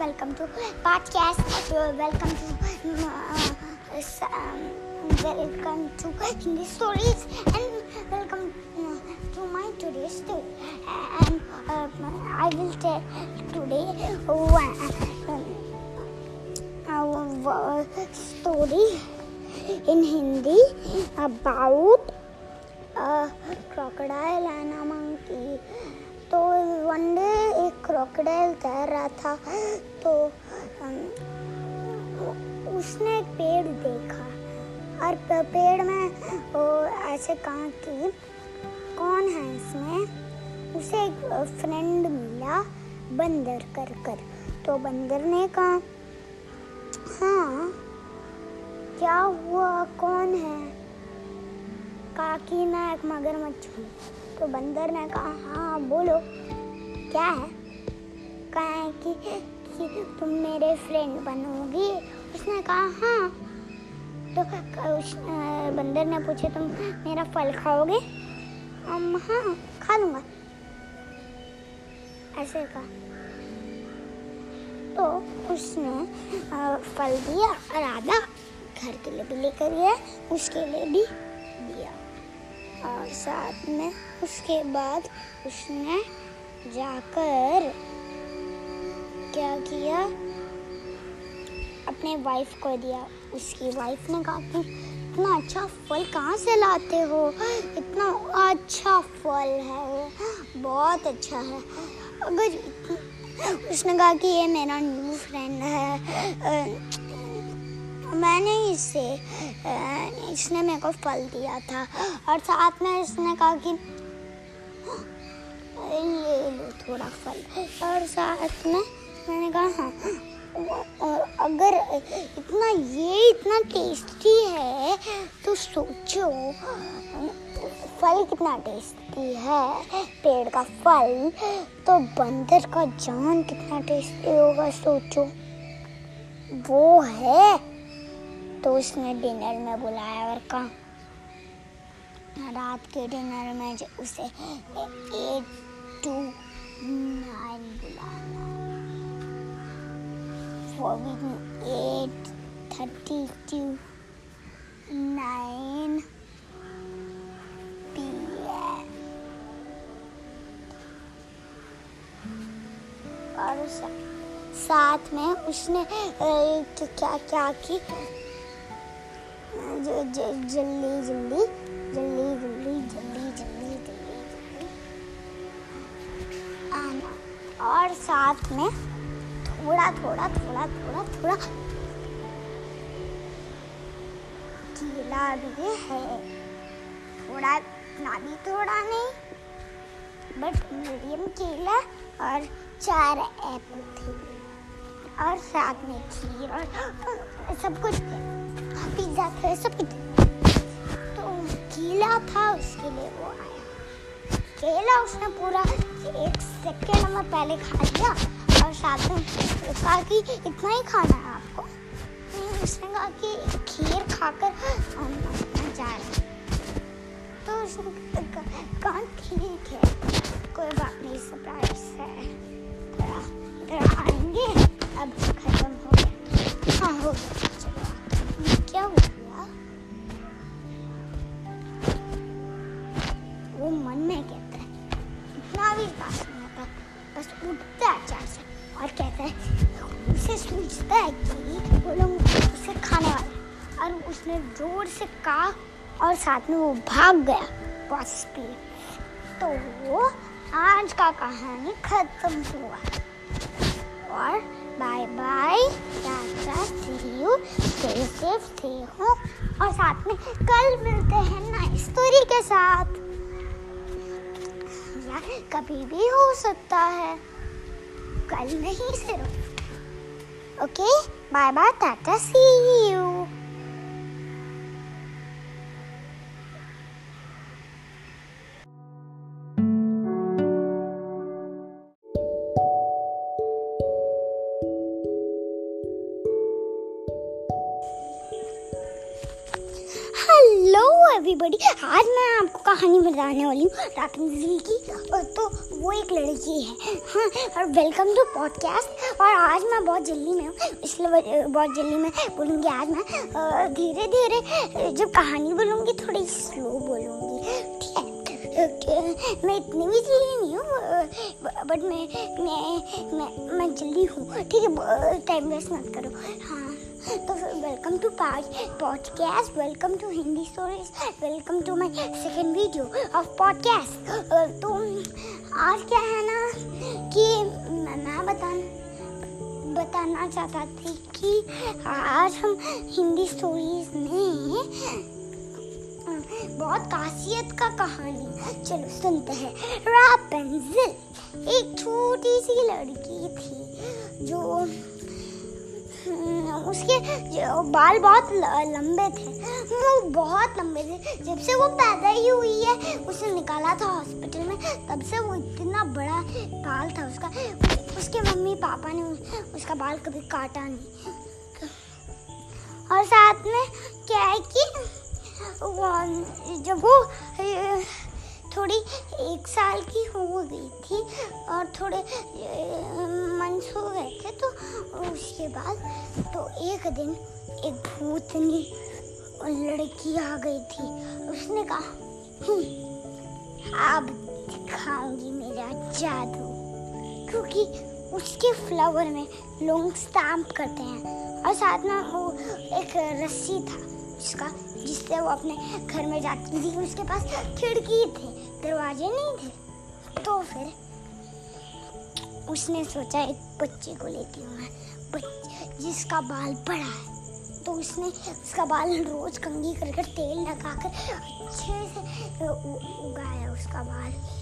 welcome to podcast. Uh, welcome to uh, um, welcome to Hindi stories and welcome uh, to my today's story. And uh, I will tell today one uh, uh, story in Hindi about crocodile तैर रहा था तो उसने एक पेड़ देखा और पेड़ में वो ऐसे कहा कि, कौन है इसमें? उसे एक फ्रेंड मिला बंदर कर कर। तो बंदर ने कहा हाँ क्या हुआ? कौन है? कहा कि, मैं एक मगरमच्छ हूँ। तो बंदर ने कहा हाँ बोलो, क्या है? कहा कि, कि तुम मेरे फ्रेंड बनोगी। उसने कहा हाँ। तो उस बंदर ने पूछे तुम मेरा फल खाओगे? हम हाँ खा लूँगा। ऐसे कहा। तो उसने फल दिया और आधा घर के लिए भी लेकर गया उसके लिए भी दिया। और साथ में उसके बाद उसने जाकर क्या किया? अपने वाइफ को दिया। उसकी वाइफ ने कहा कि इतना अच्छा फल कहाँ से लाते हो? इतना अच्छा फल है बहुत अच्छा है। अगर उसने कहा कि ये मेरा न्यू फ्रेंड है। मैंने इसे इसने मेरे को फल दिया था। और साथ में इसने कहा कि ले लो थोड़ा फल। और साथ में मैंने कहा हाँ और अगर इतना, ये इतना टेस्टी है तो सोचो, फल कितना टेस्टी है, पेड़ का फल तो बंदर का जान कितना टेस्टी होगा, सोचो। वो है तो उसने डिनर में बुलाया और कहा, रात के डिनर में उसे एट टू नाइन बुलाना। seven, eight, thirty-two, nine p.m. और साथ में उसने क्या क्या की जल्दी जल्दी जल्दी जल्दी जल्दी जल्दी जल्दी आना और साथ में थोड़ा थोड़ा थोड़ा थोड़ा थोड़ा। केला भी है। थोड़ा, इतना भी थोड़ा नहीं बट मीडियम केला और चार एप्पल थे। और साथ में खीर और सब कुछ पिज्जा थे, सब कुछ तो केला था, उसके लिए वो आया। केला उसने पूरा एक सेकेंड में पहले खा लिया। में। कहा कि इतना ही खाना है आपको। उसने कहा कि खीर खाकर हम जा तो उसने कहा ठीक है? कोई बात नहीं सरप्राइज़ है। साथ में वो भाग गया बहुत स्पीड तो आज का कहानी खत्म हुआ। और bye bye tata see you stay safe stay home और साथ में कल मिलते हैं नई स्टोरी के साथ। या कभी भी हो सकता है। कल नहीं सिर्फ़। Okay bye bye tata see you hello everybody आज मैं आपको कहानी बताने वाली हूँ रापंजिल की। और तो वो एक लड़की है। हाँ और वेलकम टू पॉडकास्ट और आज मैं बहुत जल्दी में हूँ, इसलिए बहुत जल्दी में बोलूँगी आज मैं। धीरे धीरे जब कहानी बोलूँगी, थोड़ी स्लो बोलूँगी। ठीक है? मैं इतनी भी जल्दी नहीं हूँ बट मैं मैं मैं मैं जल्दी हूँ। ठीक है? टाइम वेस्ट मत करो। हाँ। तो welcome to podcast welcome to Hindi stories welcome to my second video of podcast तो आज क्या है ना कि मैं बताना बताना चाहता थी कि आज हम हिंदी स्टोरीज में, बहुत खासियत का कहानी। चलो सुनते हैं। रापेंजिल एक छोटी सी लड़की थी जो उसके बाल बहुत लंबे थे। वो बहुत लंबे थे। जब से वो पैदा ही हुई है, उसे निकाला था हॉस्पिटल में, तब से वो इतना बड़ा बाल था उसका। उसके मम्मी पापा ने उसका बाल कभी काटा नहीं। और साथ में क्या है कि जब वो थोड़ी एक साल की हो गई थी और थोड़े मंथ हो गए थे तो उसके बाद तो एक दिन एक भूतनी लड़की आ गई थी। उसने कहा आप दिखाऊँगी मेरा जादू। क्योंकि उसके फ्लावर में लोग स्टाम्प करते हैं और साथ में वो एक रस्सी था। उसका जिससे वो अपने घर में जाती थी, उसके पास खिड़की थे, दरवाजे नहीं थे। तो फिर उसने सोचा, एक बच्चे को लेती हूँ मैं। जिसका बाल बड़ा है। तो उसने उसका बाल रोज कंगी कर कर तेल लगाकर अच्छे से उगाया उसका बाल।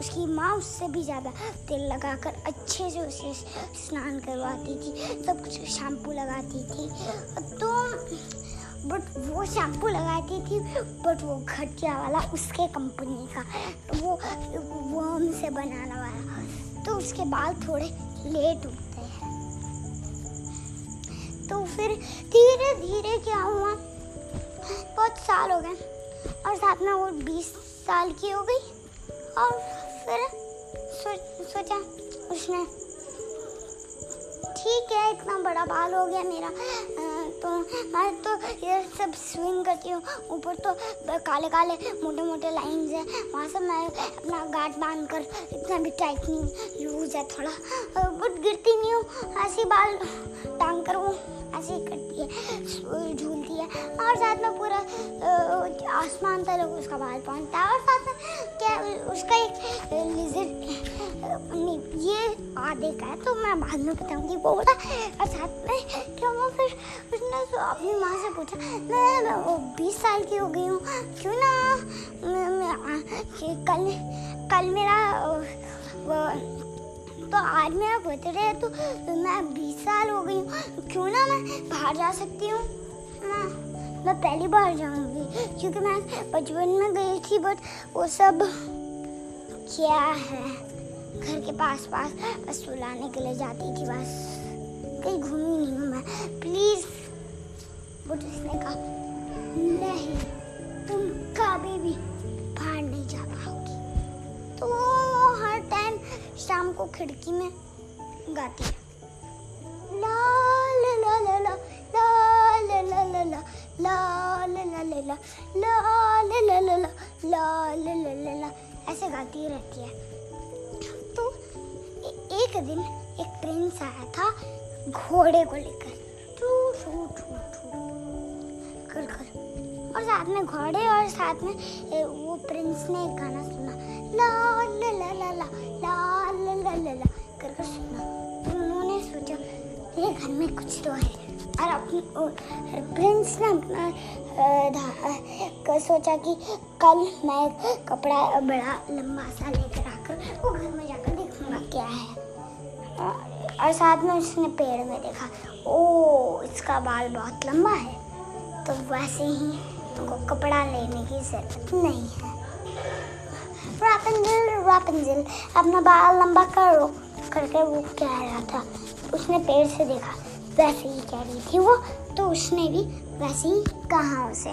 उसकी माँ उससे भी ज़्यादा तेल लगाकर अच्छे से उसे स्नान करवाती थी, सब कुछ शैम्पू लगाती थी। तो बट वो शैम्पू लगाती थी बट वो घटिया वाला उसके कंपनी का, वो वर्म से बनाने वाला। तो उसके बाल थोड़े लेट उठते हैं। तो फिर धीरे धीरे क्या हुआ? बहुत साल हो गए, और साथ में वो बीस साल की हो गई, और फिर सो, सोचा उसने। ठीक है इतना बड़ा बाल हो गया मेरा। तो मैं तो ये सब स्विंग करती हूँ। ऊपर तो काले काले मोटे मोटे लाइंस है। वहाँ से मैं अपना गार्ड बाँध कर इतना भी टाइट नहीं लूज है थोड़ा। बट गिरती नहीं हूँ। ऐसी बाल टांग कर वो, ऐसे करती है। झूलती है। और साथ में पूरा आसमान तक उसका बाल पहुँचता है। और साथ में क्या, उसका एक लिजर ये आधे का है। तो मैं बाद में बताऊँगी वो बोला और साथ में क्या हुआ, फिर उसने तो अपनी माँ से पूछा मैं वो बीस साल की हो गई हूँ क्यों ना मैं, मैं, कल कल मेरा वो, तो आज मेरा बर्थडे है तो मैं बीस साल हो गई हूँ क्यों ना मैं बाहर जा सकती हूँ? हाँ, मैं पहली बार जाऊँगी क्योंकि मैं बचपन में गई थी बट वो सब क्या है घर के पास पास बस सुलाने के लिए जाती थी बस कहीं घूमी नहीं हूँ मैं प्लीज़ बट उसने कहा नहीं तुम कभी भी बाहर नहीं जा पाओगी तो हर टाइम शाम को खिड़की में गाती है ऐसे गाती रहती है तो एक दिन एक प्रिंस आया था घोड़े को लेकर टू टू टू टू साथ में घोड़े और साथ में वो प्रिंस ने एक गाना सुना ला ला ला ला ला ला ला ला ला ला कर कर सुना तो उन्होंने सोचा ये घर में कुछ तो है और अपनी प्रिंस ने अपना सोचा कि कल मैं कपड़ा बड़ा लंबा सा लेकर आकर वो घर में जाकर देखूँगा क्या है और साथ में उसने पेड़ में देखा ओ इसका बाल बहुत लंबा है तो वैसे ही तुमको कपड़ा लेने की ज़रूरत नहीं है। रापंजिल रापंजिल अपना बाल लंबा करो, करके वो कह रहा था। उसने पेड़ से देखा, वैसे ही कह रही थी वो तो उसने भी वैसे ही कहा उसे।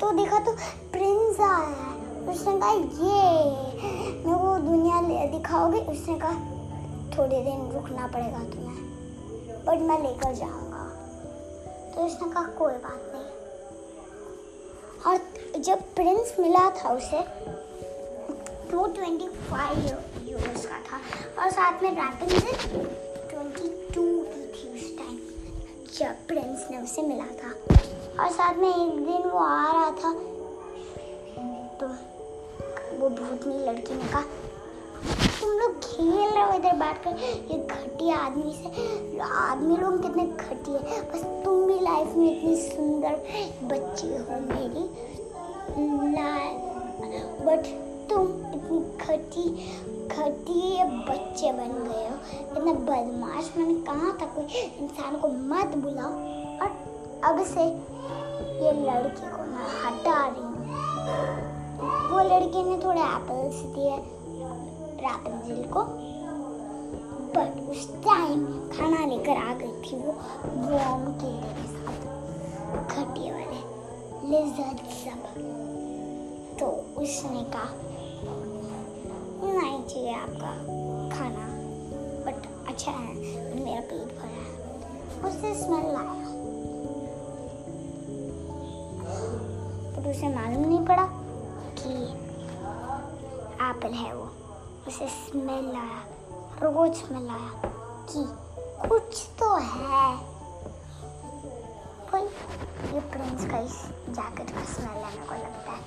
तो देखा तो प्रिंस आया है। उसने कहा, ये मैं वो दुनिया दिखाओगे? उसने कहा, थोड़े दिन रुकना पड़ेगा तुम्हें, बट मैं लेकर जाऊँगा। तो उसने कहा, कोई बात नहीं और जब प्रिंस मिला था उसे वो ट्वेंटी फाइव यूरोस का था। और साथ में रैपिंजल ट्वेंटी टू की थी उस टाइम जब प्रिंस ने उसे मिला था। और साथ में एक दिन वो आ रहा था तो वो भूतनी लड़की ने कहा तुम लोग खेल रहे हो इधर बैठ कर ये घटिया आदमी से आदमी लोग कितने घटिया बस तुम भी लाइफ में इतनी सुंदर बच्ची हो मेरी। बट तुम इतनी घटी घटी बच्चे बन गए हो। इतना बदमाश मैंने कहा था कोई इंसान को मत बुलाओ। और अब से ये लड़की को मैं हटा रही हूँ। वो लड़की ने थोड़े एप्पल्स दिए रापंजिल को। बट उस टाइम खाना लेकर आ गई थी वो कीड़े के साथ। खट्टे वाले लिजर्ड सब। तो उसने कहा, नहीं चाहिए आपका खाना बट अच्छा है, मेरा पेट भरा है। उससे स्मेल आया। पर उसे मालूम नहीं पड़ा कि एप्पल है वो। उसे स्मेल आया, रोज स्मेल आया कि कुछ तो है। कोई ये प्रिंस का इस जैकेट का स्मेल है, मेरे को लगता है।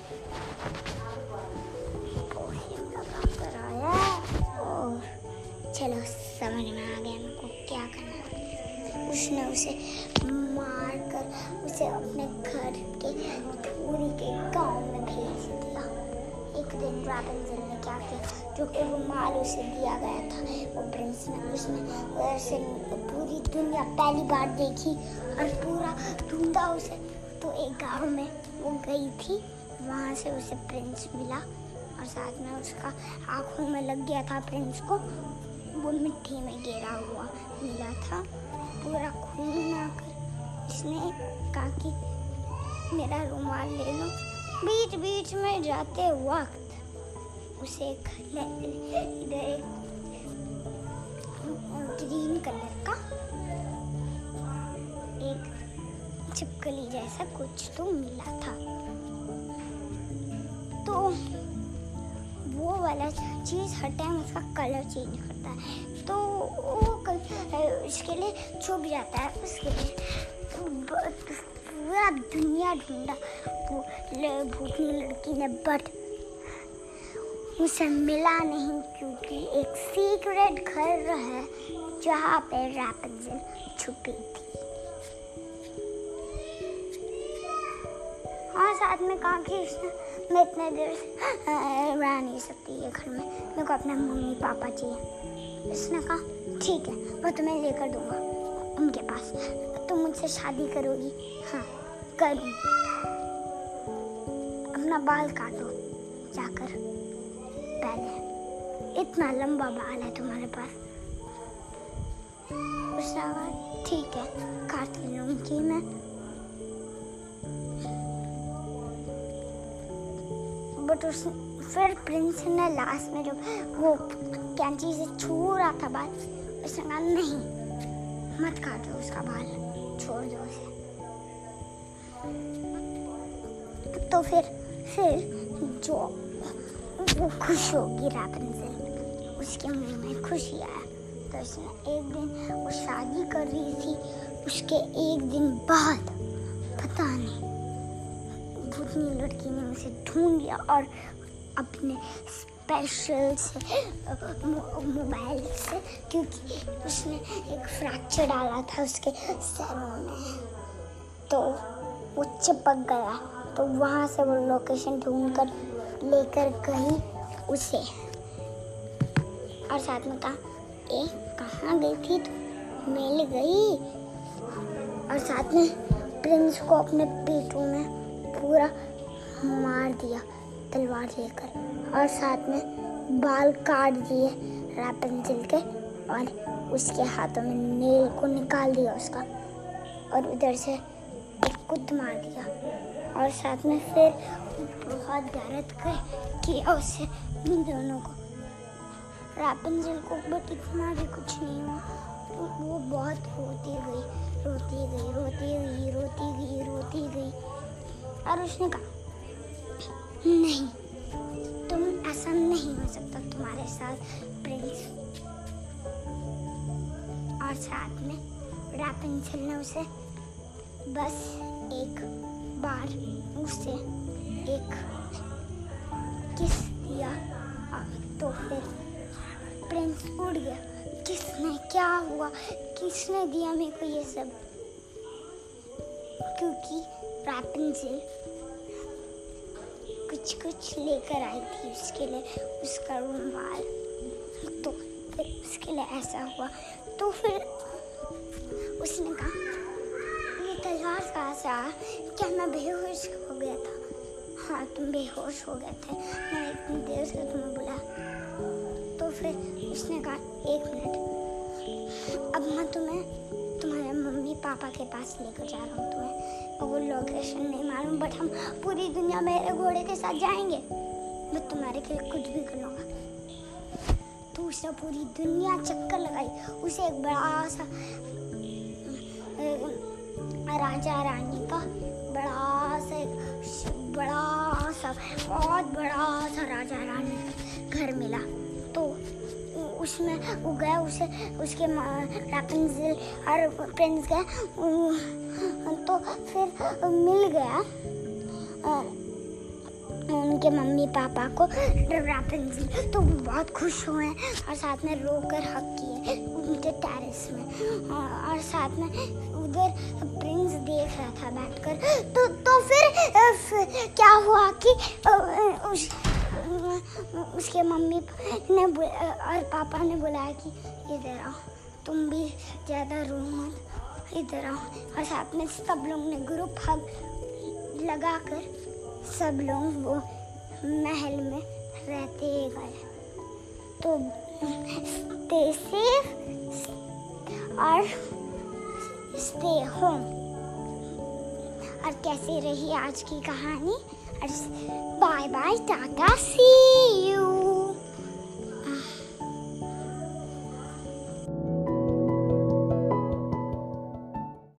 और चलो, समझ में आ गया मेरे क्या करना उसने उसे मार कर उसे अपने घर के पूरी के गाँव में भेज दिया। एक दिन राबिन्सन ने क्या किया? जो कि रुमाल उसे दिया गया था। वो प्रिंस ने उसने वैसे पूरी दुनिया पहली बार देखी और पूरा ढूंढा उसे। तो एक गाँव में वो गई थी, वहाँ से उसे प्रिंस मिला और साथ में उसका आँखों में लग गया था प्रिंस को। वो मिट्टी में गिरा हुआ मिला था। पूरा खून आकर उसने कहा कि, मेरा रुमाल ले लो। बीच बीच में जाते वक्त उसे इधर ग्रीन कलर का एक छिपकली जैसा कुछ तो मिला था। तो वो वाला चीज़ हर टाइम उसका कलर चेंज करता है। तो वो उसके लिए छुप जाता है, उसके लिए पूरा दुनिया ढूंढा। वो भूतनी लड़की ने, बट उसे मिला नहीं क्योंकि एक सीक्रेट घर है जहाँ पे रैपिंजल छुपी थी। हाँ साथ में कहा कि मैं इतने देर से रह नहीं सकती ये घर में। मेरे को अपने मम्मी पापा चाहिए। उसने कहा, ठीक है मैं तुम्हें लेकर दूँगा। उनके पास। तुम मुझसे शादी करोगी। हाँ करूँगी। अपना बाल काटो, जाकर। पहले इतना लंबा बाल है तुम्हारे पास। उसने कहा ठीक है काट लूँगी मैं। बट उस फिर प्रिंस ने लास्ट में जब वो कैंची से छू रहा था बाल। उसने कहा, नहीं, मत काटो उसका बाल, छोड़ दो उसे। तो फिर फिर जो वो खुश होगी से। उसके मुँह में खुशी आया तो उसने एक दिन वो शादी कर रही थी, उसके एक दिन बाद, पता नहीं भूतनी लड़की ने उसे ढूंढ लिया और अपने स्पेशल से मोबाइल से, क्योंकि उसने एक फ्रैक्चर डाला था उसके सरों में। तो वो चिपक गया। तो वहाँ से वो लोकेशन ढूंढ कर लेकर गई उसे। और साथ में कहा, ए, कहाँ गई थी तो? मिल गई? और साथ में प्रिंस को अपने पेटों में पूरा मार दिया, तलवार लेकर। और साथ में बाल काट दिए रैपेंसिल के और उसके हाथों में नेल को निकाल दिया उसका। और उधर से एक खुद मार दिया। और साथ में फिर बहुत दर्द कर किया उसे इन दोनों को रापंजल को बट इतना भी कुछ नहीं हुआ। तो वो बहुत रोती गई रोती गई रोती गई रोती गई रोती गई। और उसने कहा, नहीं, तुम ऐसा नहीं हो सकता तुम्हारे साथ, प्रिंस। और साथ में रापंजल ने उसे बस एक बार उसे एक किस दिया? तो फिर प्रिंस उड़ गया। किसने क्या हुआ? किसने दिया मेरे को ये सब? क्योंकि रापंजल कुछ कुछ लेकर आई थी उसके लिए, उसका रुमाल तो फिर उसके लिए ऐसा हुआ। तो फिर उसने कहा तलवार कहाँ से आया। क्या मैं बेहोश हो गया था? हाँ तुम बेहोश हो गए थे। मैं इतनी देर से तुम्हें बुला। तो फिर उसने कहा, एक मिनट। अब मैं तुम्हें, तुम्हारे मम्मी पापा के पास लेकर जा रहा हूँ तुम्हें। वो लोकेशन नहीं मालूम बट हम पूरी दुनिया मेरे घोड़े के साथ जाएँगे। मैं तुम्हारे के लिए कुछ भी करूँगा तो उसने पूरी दुनिया चक्कर लगाई। उसे एक बड़ा सा राजा रानी का बड़ा सा बड़ा सा, बहुत बड़ा सा राजा रानी का घर मिला। तो उसमें वो गए उसे, उसके रापंजल और प्रिंस गए। तो फिर मिल गया। उनके मम्मी पापा को रापंजल तो वो बहुत खुश हुए और साथ में रोकर हक किए उनके टेरेस में। और साथ में उधर प्रिंस देख रहा था बैठकर। तो तो फिर, फिर क्या हुआ कि उस उसके मम्मी ने और पापा ने बुलाया कि इधर आओ तुम भी ज़्यादा रो मत इधर आओ। और साथ में सब लोग ने ग्रुप हग लगा कर सब लोग वो महल में रहते गए। तो स्टे सेफ़ और स्टे होम और कैसी रही आज की कहानी? Bye bye tata see you